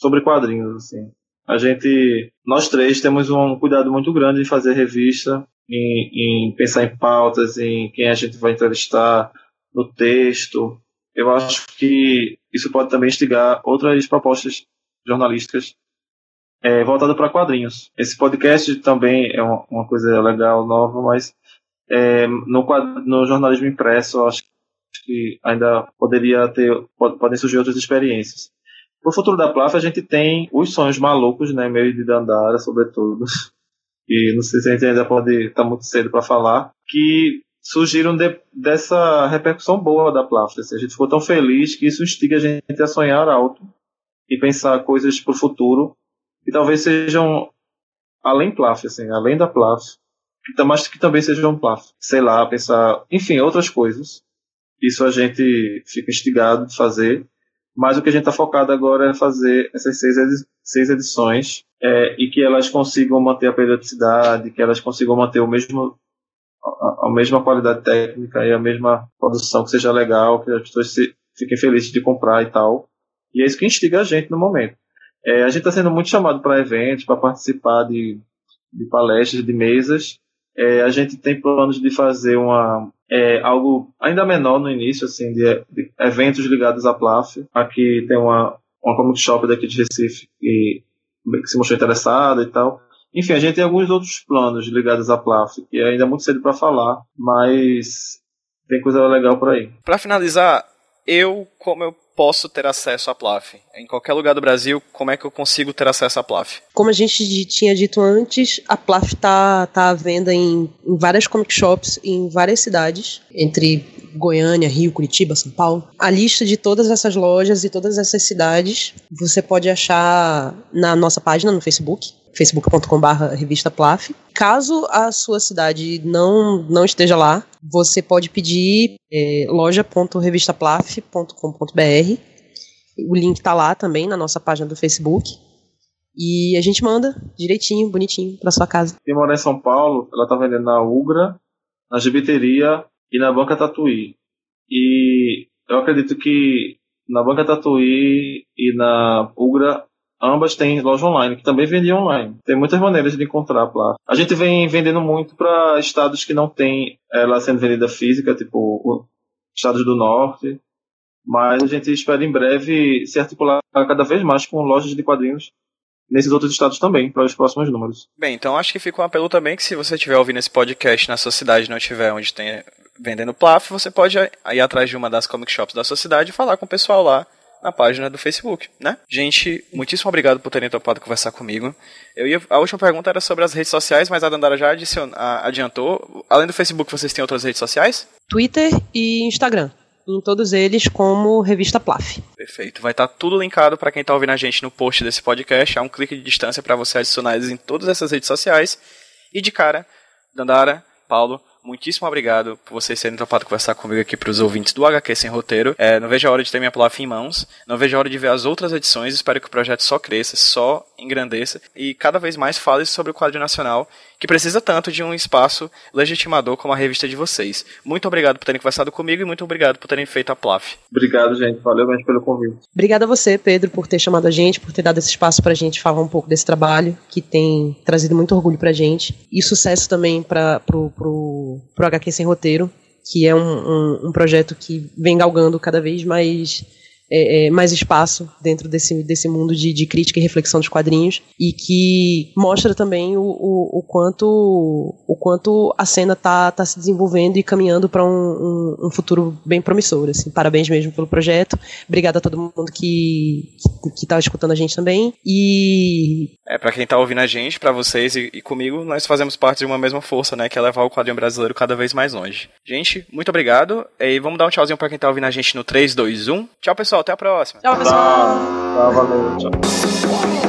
Speaker 3: sobre quadrinhos. Assim. A gente, nós três, temos um cuidado muito grande em fazer revista, em, em pensar em pautas, em quem a gente vai entrevistar, no texto. Eu acho que isso pode também instigar outras propostas jornalísticas é, para quadrinhos. Esse podcast também é uma, uma coisa legal, nova, mas é, no, no, jornalismo impresso, acho que ainda poderia ter, podem surgir outras experiências. Para o futuro da Plaf, a gente tem os sonhos malucos, né, meio de Dandara, sobretudo, e não sei se a gente ainda pode tá muito cedo para falar, que surgiram de, dessa repercussão boa da Plaf. Assim, a gente ficou tão feliz que isso instiga a gente a sonhar alto e pensar coisas para o futuro que talvez sejam além PLAF, assim, além da PLAF, mas que também sejam PLAF. Sei lá, pensar, enfim, outras coisas. Isso a gente fica instigado de fazer, mas o que a gente está focado agora é fazer essas seis, edi seis edições é, e que elas consigam manter a periodicidade, que elas consigam manter o mesmo a, a, mesma qualidade técnica e a mesma produção que seja legal, que as pessoas se, fiquem felizes de comprar e tal. E é isso que instiga a gente no momento. É, a gente está sendo muito chamado para eventos, para participar de, de, palestras, de mesas. É, a gente tem planos de fazer uma, é, algo ainda menor no início, assim, de, de, eventos ligados à PLAF. Aqui tem uma, uma comic shop daqui de Recife que, que se mostrou interessada e tal. Enfim, a gente tem alguns outros planos ligados à PLAF, que é ainda muito cedo para falar, mas tem coisa legal por aí.
Speaker 1: Para finalizar, eu, como eu posso ter acesso à Plaf? Em qualquer lugar do Brasil, como é que eu consigo ter acesso à Plaf?
Speaker 2: Como a gente tinha dito antes, a Plaf está tá à venda em, em várias comic shops em várias cidades, entre Goiânia, Rio, Curitiba, São Paulo. A lista de todas essas lojas e todas essas cidades você pode achar na nossa página no Facebook, facebook.com.br revista Plaf. Caso a sua cidade não, não esteja lá, você pode pedir é, loja.revistaplaf.com.br. O link está lá também na nossa página do Facebook. E a gente manda direitinho, bonitinho, para sua casa.
Speaker 3: Quem mora em São Paulo, ela tá vendendo na Ugra, na Gibiteria e na Banca Tatuí. E eu acredito que na Banca Tatuí e na Ugra Ambas têm loja online, que também vende online. Tem muitas maneiras de encontrar lá. A gente vem vendendo muito para estados que não tem ela sendo vendida física, tipo estados do norte. Mas a gente espera em breve se articular cada vez mais com lojas de quadrinhos nesses outros estados também, para os próximos números.
Speaker 1: Bem, então acho que fica um apelo também que se você estiver ouvindo esse podcast na sua cidade e não estiver onde tem vendendo Plaf, você pode ir atrás de uma das comic shops da sua cidade e falar com o pessoal lá na página do Facebook, né? Gente, muitíssimo obrigado por terem topado conversar comigo. Eu ia, a última pergunta era sobre as redes sociais, mas a Dandara já adicion, a, adiantou. Além do Facebook, vocês têm outras redes sociais?
Speaker 2: Twitter e Instagram. Em todos eles como Revista Plaf.
Speaker 1: Perfeito. Vai estar tá tudo linkado para quem está ouvindo a gente no post desse podcast. Há um clique de distância para você adicionar eles em todas essas redes sociais. E de cara, Dandara, Paulo, muitíssimo obrigado por vocês terem topado conversar comigo aqui para os ouvintes do HQ Sem Roteiro. É, não vejo a hora de ter minha palavra em mãos, não vejo a hora de ver as outras edições, espero que o projeto só cresça, só engrandeça e cada vez mais fale sobre o quadro nacional, que precisa tanto de um espaço legitimador como a revista de vocês. Muito obrigado por terem conversado comigo e muito obrigado por terem feito a PLAF.
Speaker 3: Obrigado, gente. Valeu mesmo pelo convite.
Speaker 2: Obrigada a você, Pedro, por ter chamado a gente, por ter dado esse espaço para a gente falar um pouco desse trabalho, que tem trazido muito orgulho para a gente. E sucesso também para pro, pro, pro HQ Sem Roteiro, que é um, um, um projeto que vem galgando cada vez mais é, é, mais espaço dentro desse, desse mundo de, de, crítica e reflexão dos quadrinhos e que mostra também o, o, o quanto o quanto a cena tá, tá se desenvolvendo e caminhando para um, um, um, futuro bem promissor. Assim. Parabéns mesmo pelo projeto. Obrigada a todo mundo que que está escutando a gente também e
Speaker 1: é para quem está ouvindo a gente, para vocês e, e, comigo, nós fazemos parte de uma mesma força, né, que é levar o quadrinho brasileiro cada vez mais longe. Gente, muito obrigado e vamos dar um tchauzinho para quem está ouvindo a gente no 3 2 1. Tchau pessoal. Tchau, até a próxima.
Speaker 2: Tchau, pessoal.
Speaker 3: Tchau, tchau valeu. Tchau.